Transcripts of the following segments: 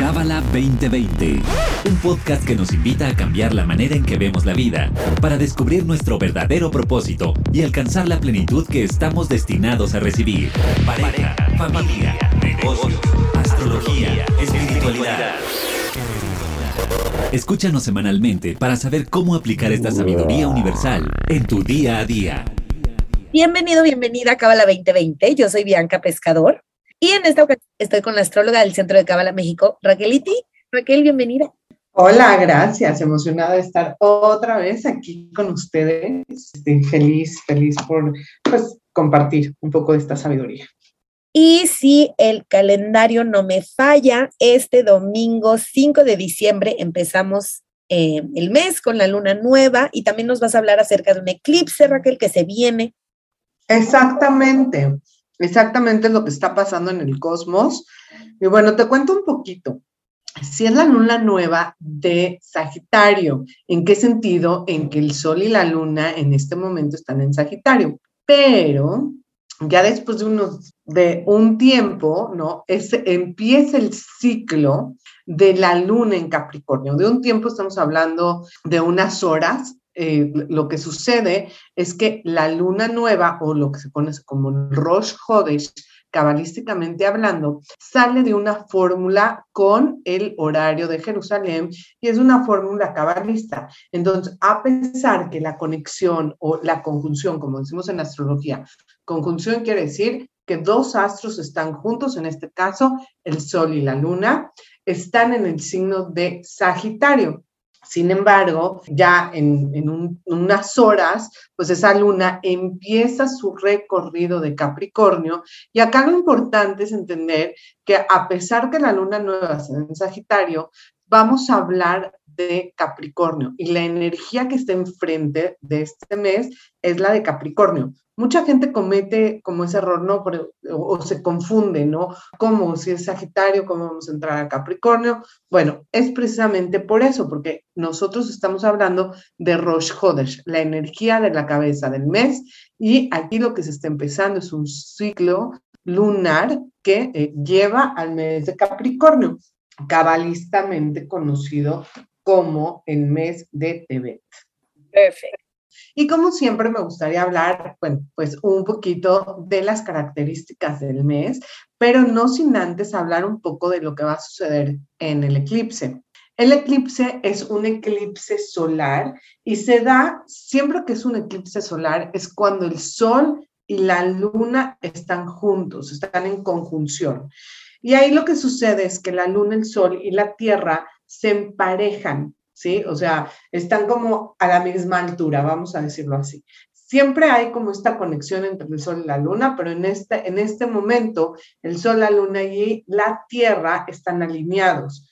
Cábala 2020, un podcast que nos invita a cambiar la manera en que vemos la vida, para descubrir nuestro verdadero propósito y alcanzar la plenitud que estamos destinados a recibir. Pareja, familia, negocios, astrología, espiritualidad. Escúchanos semanalmente para saber cómo aplicar esta sabiduría universal en tu día a día. Bienvenido, bienvenida a Cábala 2020. Yo soy Bianca Pescador y en esta ocasión estoy con la astróloga del Centro de Cábala México, Raqueliti. Raquel, bienvenida. Hola, gracias. Emocionada de estar otra vez aquí con ustedes. Estoy feliz, feliz por pues, compartir un poco de esta sabiduría. Y si el calendario no me falla, este domingo 5 de diciembre empezamos eh, el mes con la luna nueva y también nos vas a hablar acerca de un eclipse, Raquel, que se viene. Exactamente, exactamente lo que está pasando en el cosmos. Y bueno, te cuento un poquito. Si es la luna nueva de Sagitario, ¿en qué sentido? En que el Sol y la luna en este momento están en Sagitario, pero ya después de, unos, de un tiempo, ¿no? Es, empieza el ciclo de la luna en Capricornio. De un tiempo estamos hablando de unas horas. Eh, lo que sucede es que la luna nueva, o lo que se conoce como Rosh Hodesh, cabalísticamente hablando, sale de una fórmula con el horario de Jerusalén y es una fórmula cabalista. Entonces, a pesar que la conexión o la conjunción, como decimos en astrología, conjunción quiere decir que dos astros están juntos, en este caso el Sol y la Luna, están en el signo de Sagitario. Sin embargo, ya en, unas horas, pues esa luna empieza su recorrido de Capricornio. Y acá lo importante es entender que a pesar que la luna nueva está en Sagitario, vamos a hablar de Capricornio y la energía que está enfrente de este mes es la de Capricornio. Mucha gente comete como ese error, ¿no? o, se confunde, ¿no? ¿Cómo? Si es Sagitario, ¿cómo vamos a entrar a Capricornio? Bueno, es precisamente por eso, porque nosotros estamos hablando de Rosh Hodesh, la energía de la cabeza del mes, y aquí lo que se está empezando es un ciclo lunar que eh, lleva al mes de Capricornio, cabalistamente conocido como el mes de Tebet. Perfecto. Y como siempre me gustaría hablar, bueno, pues un poquito de las características del mes, pero no sin antes hablar un poco de lo que va a suceder en el eclipse. El eclipse es un eclipse solar y se da, siempre que es un eclipse solar, es cuando el sol y la luna están juntos, están en conjunción. Y ahí lo que sucede es que la luna, el sol y la tierra se emparejan ¿sí? O sea, están como a la misma altura, vamos a decirlo así. Siempre hay como esta conexión entre el Sol y la Luna, pero en este, en este momento el Sol, la Luna y la Tierra están alineados.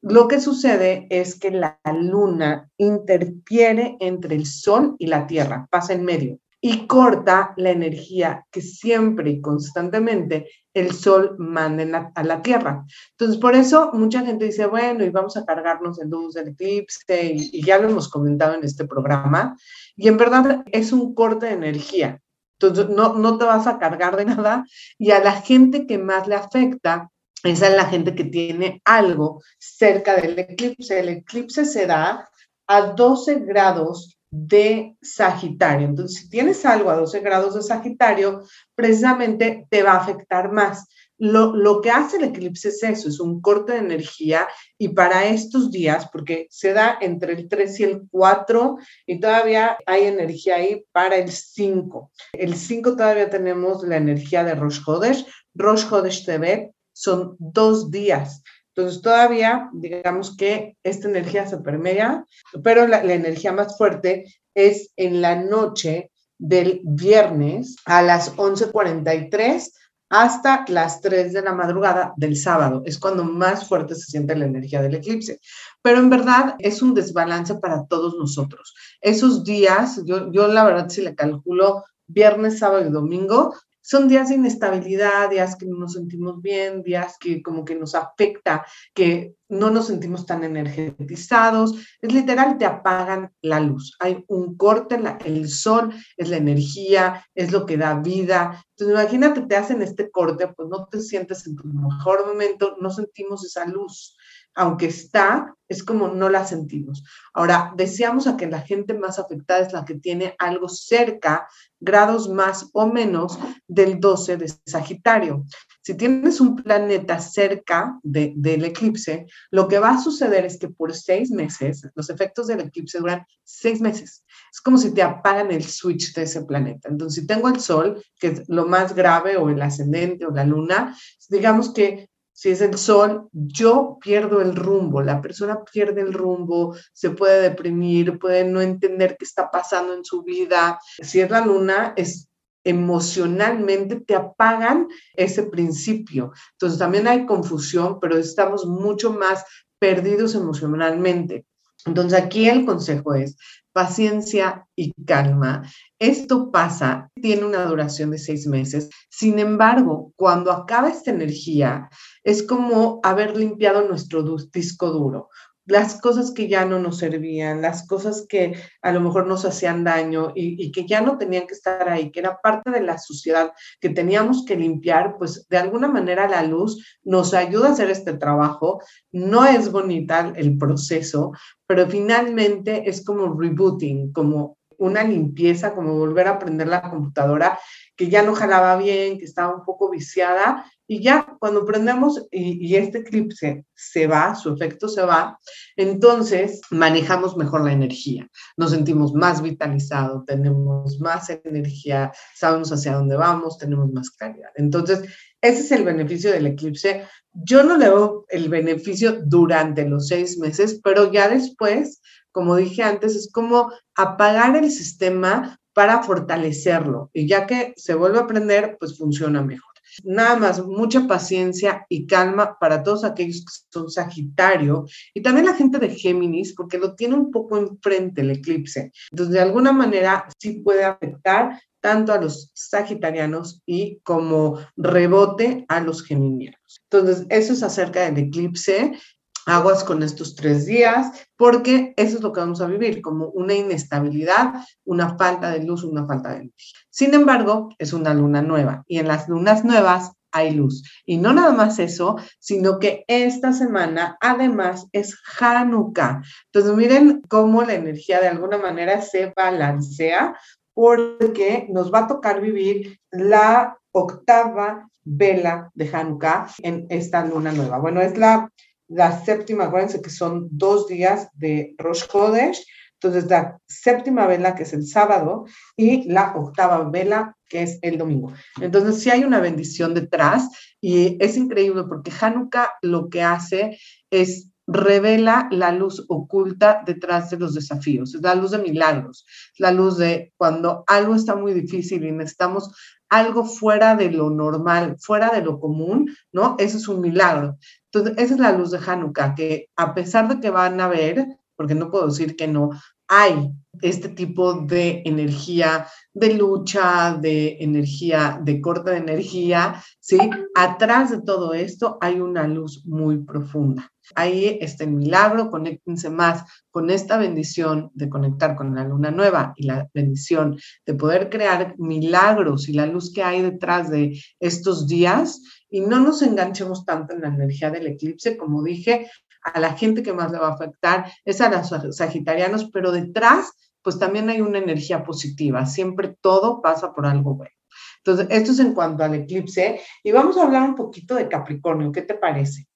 Lo que sucede es que la Luna interfiere entre el Sol y la Tierra, pasa en medio y corta la energía que siempre y constantemente el sol manda a la Tierra. Entonces, por eso mucha gente dice, bueno, y vamos a cargarnos en luz del eclipse, y, ya lo hemos comentado en este programa, y en verdad es un corte de energía. Entonces, no, no te vas a cargar de nada, y a la gente que más le afecta es a la gente que tiene algo cerca del eclipse. El eclipse se da a 12 grados de Sagitario. Entonces, si tienes algo a 12 grados de Sagitario, precisamente te va a afectar más. Lo, que hace el eclipse es eso, es un corte de energía y para estos días, porque se da entre el 3 y el 4 y todavía hay energía ahí para el 5. El 5 todavía tenemos la energía de Rosh Hodesh. Rosh Hodesh Tebet son dos días. Entonces todavía, digamos que esta energía se permea, pero la, energía más fuerte es en la noche del viernes a las 11:43 hasta las 3 de la madrugada del sábado. Es cuando más fuerte se siente la energía del eclipse. Pero en verdad es un desbalance para todos nosotros. Esos días, yo, yo la verdad si le calculo viernes, sábado y domingo, son días de inestabilidad, días que no nos sentimos bien, días que como que nos afecta, que no nos sentimos tan energetizados, es literal, te apagan la luz. Hay un corte, el sol es la energía, es lo que da vida. Entonces, imagínate, te hacen este corte, pues no te sientes en tu mejor momento, no sentimos esa luz aunque está, es como no la sentimos. Ahora, decíamos a que la gente más afectada es la que tiene algo cerca, grados más o menos del 12 de Sagitario. Si tienes un planeta cerca del eclipse, lo que va a suceder es que por seis meses, los efectos del eclipse duran seis meses. Es como si te apagan el switch de ese planeta. Entonces, si tengo el Sol, que es lo más grave, o el ascendente, o la luna, digamos que si es el sol, yo pierdo el rumbo, la persona pierde el rumbo, se puede deprimir, puede no entender qué está pasando en su vida. Si es la luna, es emocionalmente te apagan ese principio. Entonces también hay confusión, pero estamos mucho más perdidos emocionalmente. Entonces aquí el consejo es paciencia y calma. Esto pasa, tiene una duración de seis meses. Sin embargo, cuando acaba esta energía, es como haber limpiado nuestro disco duro las cosas que ya no nos servían, las cosas que a lo mejor nos hacían daño y, que ya no tenían que estar ahí, que era parte de la sociedad que teníamos que limpiar, pues de alguna manera la luz nos ayuda a hacer este trabajo. No es bonita el proceso, pero finalmente es como rebooting, como una limpieza, como volver a aprender la computadora que ya no jalaba bien, que estaba un poco viciada, y ya cuando prendemos y, este eclipse se va, su efecto se va, entonces manejamos mejor la energía, nos sentimos más vitalizados, tenemos más energía, sabemos hacia dónde vamos, tenemos más claridad. Entonces, ese es el beneficio del eclipse. Yo no le veo el beneficio durante los seis meses, pero ya después, como dije antes, es como apagar el sistema para fortalecerlo. Y ya que se vuelve a aprender, pues funciona mejor. Nada más, mucha paciencia y calma para todos aquellos que son Sagitario y también la gente de Géminis, porque lo tiene un poco enfrente el eclipse. Entonces, de alguna manera, sí puede afectar tanto a los sagitarianos y como rebote a los geminianos. Entonces, eso es acerca del eclipse aguas con estos tres días, porque eso es lo que vamos a vivir, como una inestabilidad, una falta de luz, una falta de luz. Sin embargo, es una luna nueva y en las lunas nuevas hay luz. Y no nada más eso, sino que esta semana además es Hanukkah. Entonces miren cómo la energía de alguna manera se balancea porque nos va a tocar vivir la octava vela de Hanukkah en esta luna nueva. Bueno, es la la séptima, acuérdense que son dos días de Rosh Chodesh, entonces la séptima vela, que es el sábado, y la octava vela, que es el domingo. Entonces sí hay una bendición detrás y es increíble porque Hanukkah lo que hace es revela la luz oculta detrás de los desafíos, es la luz de milagros, la luz de cuando algo está muy difícil y necesitamos algo fuera de lo normal, fuera de lo común, ¿no? Eso es un milagro. Entonces, esa es la luz de Hanukkah, que a pesar de que van a ver, porque no puedo decir que no, hay este tipo de energía de lucha, de energía, de corte de energía, ¿sí? Atrás de todo esto hay una luz muy profunda. Ahí está el milagro, conéctense más con esta bendición de conectar con la luna nueva y la bendición de poder crear milagros y la luz que hay detrás de estos días y no nos enganchemos tanto en la energía del eclipse, como dije, a la gente que más le va a afectar es a los sagitarianos, pero detrás, pues también hay una energía positiva, siempre todo pasa por algo bueno. Entonces, esto es en cuanto al eclipse y vamos a hablar un poquito de Capricornio, ¿qué te parece?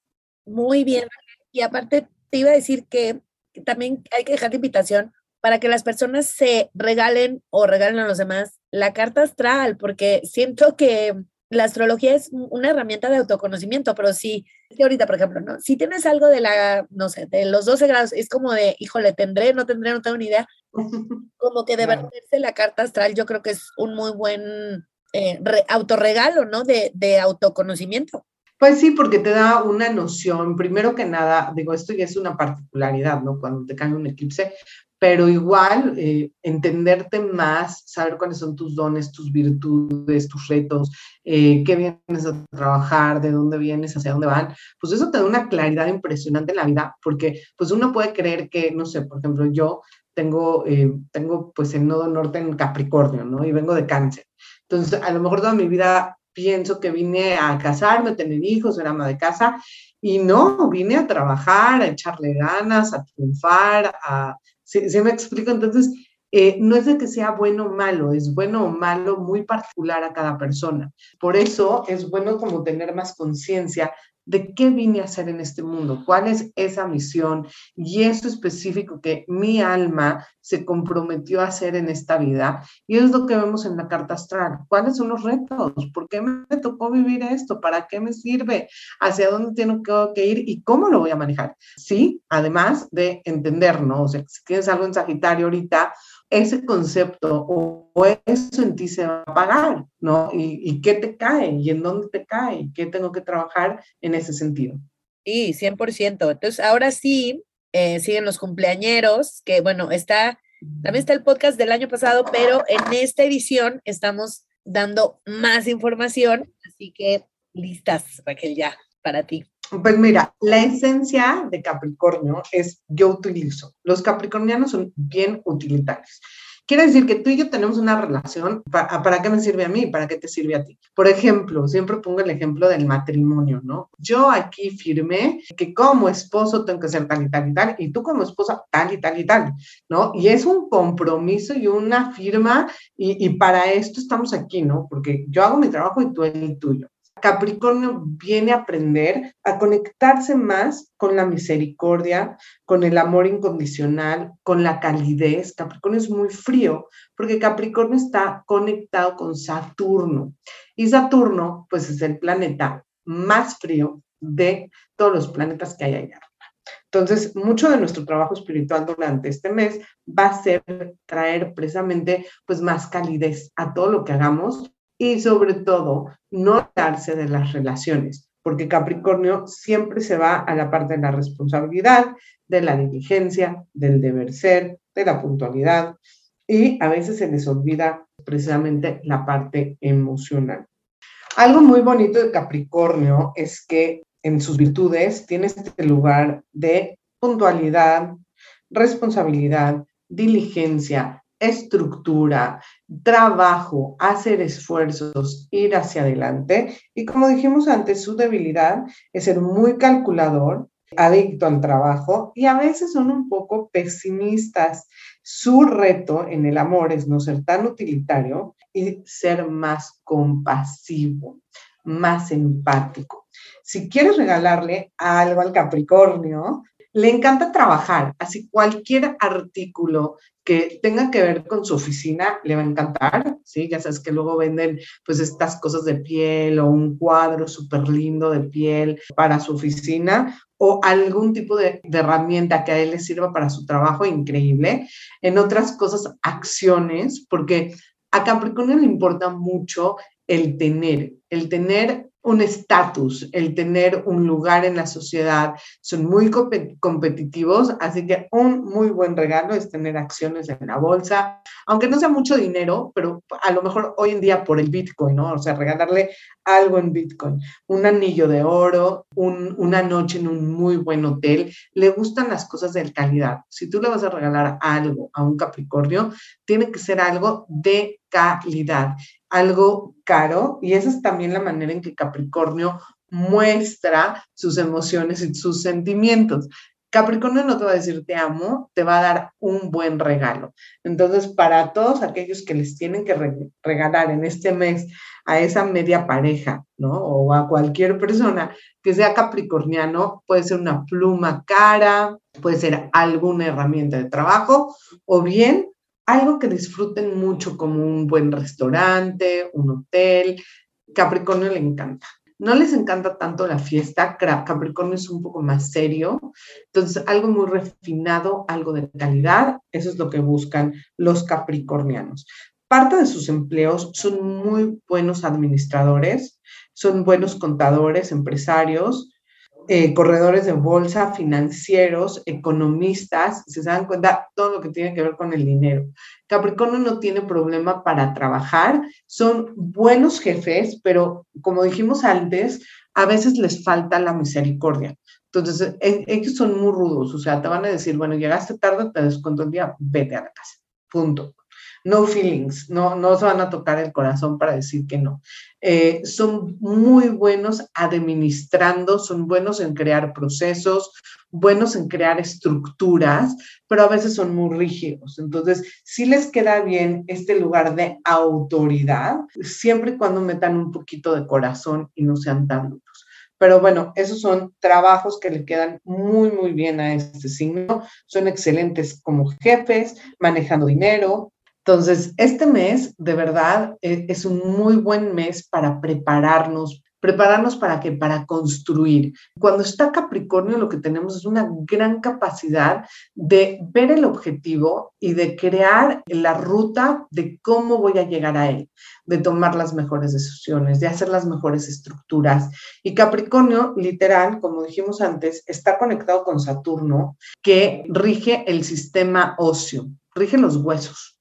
Muy bien, y aparte te iba a decir que también hay que dejar de invitación para que las personas se regalen o regalen a los demás la carta astral, porque siento que la astrología es una herramienta de autoconocimiento, pero si, ahorita, por ejemplo, ¿no? Si tienes algo de la, no sé, de los 12 grados, es como de, híjole, tendré, no tendré, no tengo ni idea. Como que de verse la carta astral, yo creo que es un muy buen eh, autorregalo, ¿no? De, de autoconocimiento. Pues sí, porque te da una noción, primero que nada, digo, esto ya es una particularidad, ¿no? Cuando te cae un eclipse, pero igual eh, entenderte más, saber cuáles son tus dones, tus virtudes, tus retos, eh, qué vienes a trabajar, de dónde vienes, hacia dónde van, pues eso te da una claridad impresionante en la vida, porque pues uno puede creer que, no sé, por ejemplo, yo tengo, eh, tengo pues el nodo norte en Capricornio, ¿no? Y vengo de cáncer. Entonces, a lo mejor toda mi vida pienso que vine a casarme, a tener hijos, ser ama de casa, y no, vine a trabajar, a echarle ganas, a triunfar, a ¿Sí, me explico? Entonces, eh, no es de que sea bueno o malo, es bueno o malo muy particular a cada persona. Por eso es bueno como tener más conciencia de qué vine a hacer en este mundo, cuál es esa misión y eso específico que mi alma se comprometió a hacer en esta vida. Y es lo que vemos en la carta astral. ¿Cuáles son los retos? ¿Por qué me tocó vivir esto? ¿Para qué me sirve? ¿Hacia dónde tengo que ir? ¿Y cómo lo voy a manejar? Sí, además de entender, ¿no? O sea, si tienes algo en Sagitario ahorita, ese concepto o, eso en ti se va a pagar, ¿no? ¿Y, qué te cae? ¿Y en dónde te cae? ¿Qué tengo que trabajar en ese sentido? Sí, 100%. Entonces, ahora sí, eh, siguen los cumpleañeros, que bueno, está, también está el podcast del año pasado, pero en esta edición estamos dando más información, así que listas, Raquel, ya, para ti. Pues mira, la esencia de Capricornio es yo utilizo. Los capricornianos son bien utilitarios. Quiere decir que tú y yo tenemos una relación, ¿para, qué me sirve a mí? ¿Para qué te sirve a ti? Por ejemplo, siempre pongo el ejemplo del matrimonio, ¿no? Yo aquí firmé que como esposo tengo que ser tal y tal y tal, y tú como esposa tal y tal y tal, ¿no? Y es un compromiso y una firma, y, y para esto estamos aquí, ¿no? Porque yo hago mi trabajo y tú el tuyo. Capricornio viene a aprender a conectarse más con la misericordia, con el amor incondicional, con la calidez. Capricornio es muy frío porque Capricornio está conectado con Saturno. Y Saturno, pues es el planeta más frío de todos los planetas que hay allá. Entonces, mucho de nuestro trabajo espiritual durante este mes va a ser traer precisamente pues más calidez a todo lo que hagamos y sobre todo no darse de las relaciones, porque Capricornio siempre se va a la parte de la responsabilidad, de la diligencia, del deber ser, de la puntualidad y a veces se les olvida precisamente la parte emocional. Algo muy bonito de Capricornio es que en sus virtudes tiene este lugar de puntualidad, responsabilidad, diligencia, estructura, trabajo, hacer esfuerzos, ir hacia adelante. Y como dijimos antes, su debilidad es ser muy calculador, adicto al trabajo y a veces son un poco pesimistas. Su reto en el amor es no ser tan utilitario y ser más compasivo, más empático. Si quieres regalarle algo al Capricornio, le encanta trabajar, así cualquier artículo que tenga que ver con su oficina le va a encantar, ¿sí? Ya sabes que luego venden pues estas cosas de piel o un cuadro súper lindo de piel para su oficina o algún tipo de, herramienta que a él le sirva para su trabajo, increíble. En otras cosas, acciones, porque a Capricornio le importa mucho el tener, el tener un estatus, el tener un lugar en la sociedad. Son muy competitivos, así que un muy buen regalo es tener acciones en la bolsa, aunque no sea mucho dinero, pero a lo mejor hoy en día por el Bitcoin, ¿no? O sea, regalarle algo en Bitcoin, un anillo de oro, una noche en un muy buen hotel. Le gustan las cosas de calidad. Si tú le vas a regalar algo a un Capricornio, tiene que ser algo de calidad algo caro y esa es también la manera en que Capricornio muestra sus emociones y sus sentimientos. Capricornio no te va a decir te amo, te va a dar un buen regalo. Entonces, para todos aquellos que les tienen que regalar en este mes a esa media pareja, ¿no? O a cualquier persona que sea capricorniano, puede ser una pluma cara, puede ser alguna herramienta de trabajo o bien algo que disfruten mucho como un buen restaurante, un hotel. Capricornio le encanta. No les encanta tanto la fiesta, Capricornio es un poco más serio, entonces algo muy refinado, algo de calidad, eso es lo que buscan los capricornianos. Parte de sus empleos son muy buenos administradores, son buenos contadores, empresarios, eh, corredores de bolsa, financieros, economistas, si se dan cuenta, todo lo que tiene que ver con el dinero. Capricornio no tiene problema para trabajar, son buenos jefes, pero como dijimos antes, a veces les falta la misericordia. Entonces, ellos son muy rudos, o sea, te van a decir, bueno, llegaste tarde, te descuento el día, vete a la casa. Punto no feelings, no, no se van a tocar el corazón para decir que no. Eh, son muy buenos administrando, son buenos en crear procesos, buenos en crear estructuras, pero a veces son muy rígidos. Entonces, sí les queda bien este lugar de autoridad, siempre y cuando metan un poquito de corazón y no sean tan duros. Pero bueno, esos son trabajos que le quedan muy, muy bien a este signo. Son excelentes como jefes, manejando dinero, entonces, este mes de verdad e, es un muy buen mes para prepararnos, prepararnos para que para construir. Cuando está Capricornio lo que tenemos es una gran capacidad de ver el objetivo y de crear la ruta de cómo voy a llegar a él, de tomar las mejores decisiones, de hacer las mejores estructuras. Y Capricornio, literal, como dijimos antes, está conectado con Saturno, que rige el sistema óseo, rige los huesos.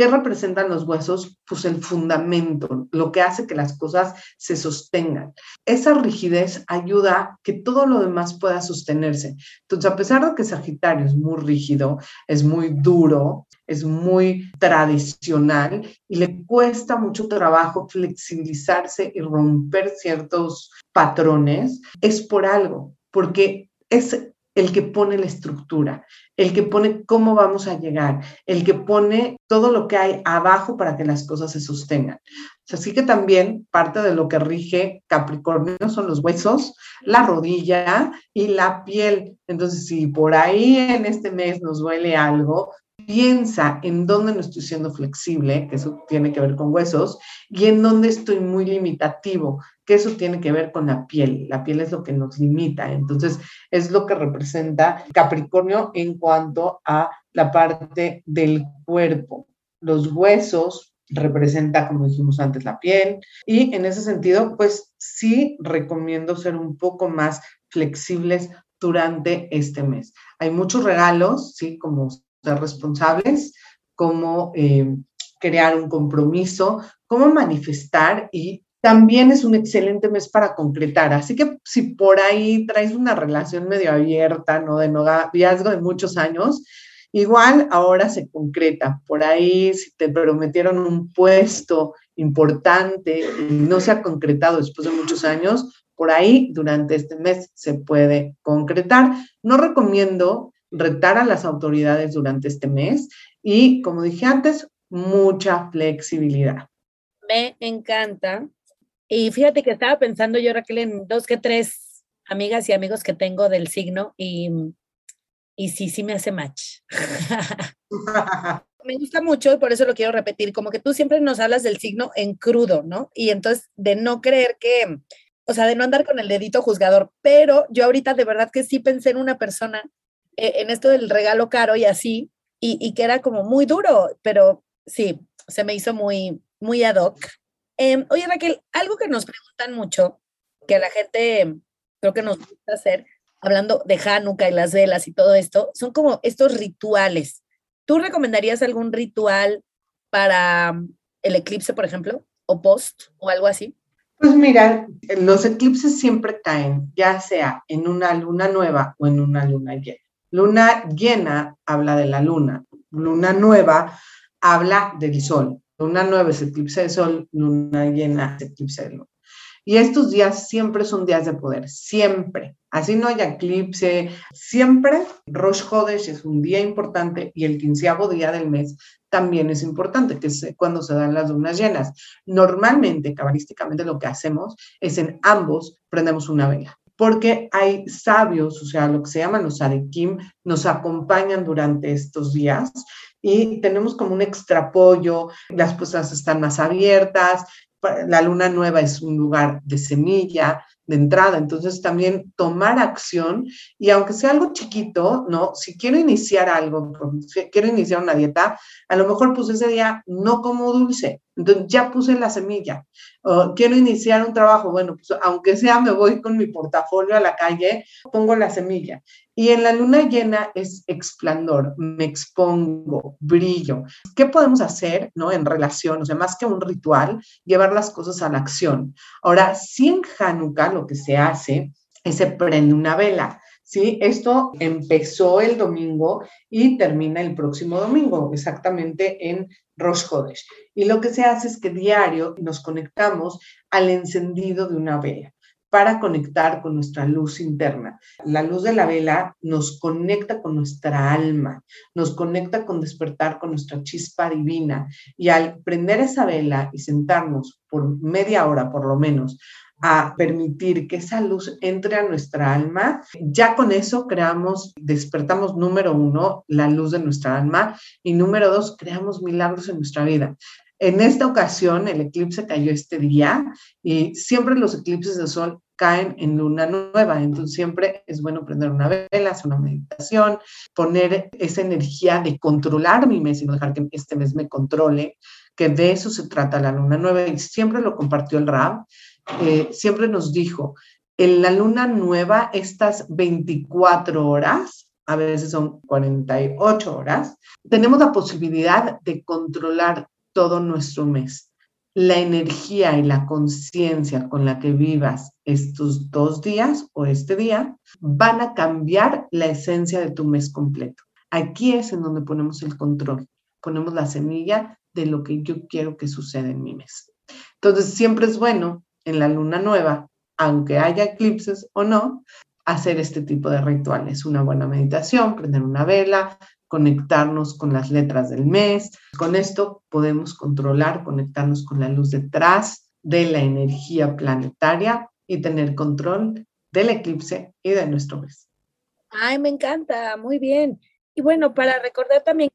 ¿Qué representan los huesos? Pues el fundamento, lo que hace que las cosas se sostengan. Esa rigidez ayuda a que todo lo demás pueda sostenerse. Entonces, a pesar de que Sagitario es muy rígido, es muy duro, es muy tradicional y le cuesta mucho trabajo flexibilizarse y romper ciertos patrones, es por algo, porque es el que pone la estructura, el que pone cómo vamos a llegar, el que pone todo lo que hay abajo para que las cosas se sostengan. Así que también parte de lo que rige Capricornio son los huesos, la rodilla y la piel. Entonces, si por ahí en este mes nos duele algo, piensa en dónde no estoy siendo flexible, que eso tiene que ver con huesos, y en dónde estoy muy limitativo, que eso tiene que ver con la piel. La piel es lo que nos limita. Entonces, es lo que representa Capricornio en cuanto a la parte del cuerpo. Los huesos representa, como dijimos antes, la piel. Y en ese sentido, pues sí recomiendo ser un poco más flexibles durante este mes. Hay muchos regalos, sí, como ser responsables, cómo eh, crear un compromiso, cómo manifestar y también es un excelente mes para concretar. Así que si por ahí traes una relación medio abierta, ¿no? De noviazgo de muchos años, igual ahora se concreta. Por ahí, si te prometieron un puesto importante y no se ha concretado después de muchos años, por ahí durante este mes se puede concretar. No recomiendo retar a las autoridades durante este mes y, como dije antes, mucha flexibilidad. Me encanta. Y fíjate que estaba pensando yo, Raquel, en dos que tres amigas y amigos que tengo del signo y, y sí, sí me hace match. me gusta mucho y por eso lo quiero repetir, como que tú siempre nos hablas del signo en crudo, ¿no? Y entonces de no creer que, o sea, de no andar con el dedito juzgador, pero yo ahorita de verdad que sí pensé en una persona en esto del regalo caro y así, y, que era como muy duro, pero sí, se me hizo muy, muy ad hoc. Em, oye, Raquel, algo que nos preguntan mucho, que la gente creo que nos gusta hacer, hablando de Hanukkah y las velas y todo esto, son como estos rituales. ¿Tú recomendarías algún ritual para el eclipse, por ejemplo, o post o algo así? Pues mira, los eclipses siempre caen, ya sea en una luna nueva o en una luna llena. Luna llena habla de la luna, luna nueva habla del sol. Luna nueva es eclipse de sol, luna llena es eclipse de luna. Y estos días siempre son días de poder, siempre. Así no haya eclipse, siempre Rosh Hodesh es un día importante y el quinceavo día del mes también es importante, que es cuando se dan las lunas llenas. Normalmente, cabalísticamente, lo que hacemos es en ambos prendemos una vela porque hay sabios, o sea, lo que se llaman los arequim, nos acompañan durante estos días y tenemos como un extrapollo, las cosas están más abiertas, la luna nueva es un lugar de semilla, de entrada. Entonces también tomar acción y aunque sea algo chiquito, ¿no? Si quiero iniciar algo, quiero iniciar una dieta, a lo mejor pues ese día no como dulce, entonces ya puse la semilla. quiero iniciar un trabajo, bueno, pues aunque sea me voy con mi portafolio a la calle, pongo la semilla. Y en la luna llena es explandor, me expongo, brillo. ¿Qué podemos hacer, no? En relación, o sea, más que un ritual, llevar las cosas a la acción. Ahora, si en Hanukkah lo que se hace es se prende una vela. ¿sí? Esto empezó el domingo y termina el próximo domingo, exactamente en Rosh Hodesh. Y lo que se hace es que diario nos conectamos al encendido de una vela para conectar con nuestra luz interna. La luz de la vela nos conecta con nuestra alma, nos conecta con despertar con nuestra chispa divina. Y al prender esa vela y sentarnos por media hora por lo menos a permitir que esa luz entre a nuestra alma, ya con eso creamos, despertamos número uno, la luz de nuestra alma y número dos, creamos milagros en nuestra vida. En esta ocasión, el eclipse cayó este día y siempre los eclipses de sol caen en luna nueva, entonces siempre es bueno prender una vela, hacer una meditación, poner esa energía de controlar mi mes y no dejar que este mes me controle, que de eso se trata la luna nueva. Y siempre lo compartió el Rab eh, siempre nos dijo, en la luna nueva, estas 24 horas, a veces son 48 horas, tenemos la posibilidad de controlar todo nuestro mes. La energía y la conciencia con la que vivas estos dos días o este día van a cambiar la esencia de tu mes completo. Aquí es en donde ponemos el control, ponemos la semilla de lo que yo quiero que suceda en mi mes. Entonces, siempre es bueno en la luna nueva, aunque haya eclipses o no, hacer este tipo de rituales. Una buena meditación, prender una vela, conectarnos con las letras del mes. Con esto podemos controlar, conectarnos con la luz detrás de la energía planetaria y tener control del eclipse y de nuestro mes. Ay, me encanta, muy bien. Y bueno, para recordar también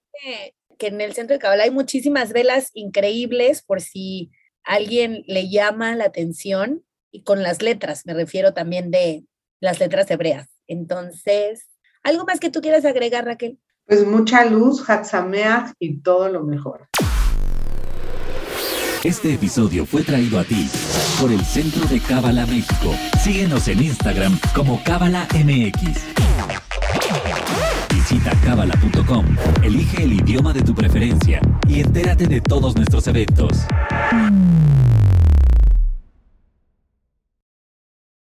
que, en el centro de Cabal hay muchísimas velas increíbles por si alguien le llama la atención y con las letras, me refiero también de las letras hebreas. Entonces, ¿algo más que tú quieras agregar, Raquel? Pues mucha luz, Hatzameach y todo lo mejor. Este episodio fue traído a ti por el Centro de Cábala México. Síguenos en Instagram como Cábala MX. Visita cábala.com, elige el idioma de tu preferencia y entérate de todos nuestros eventos.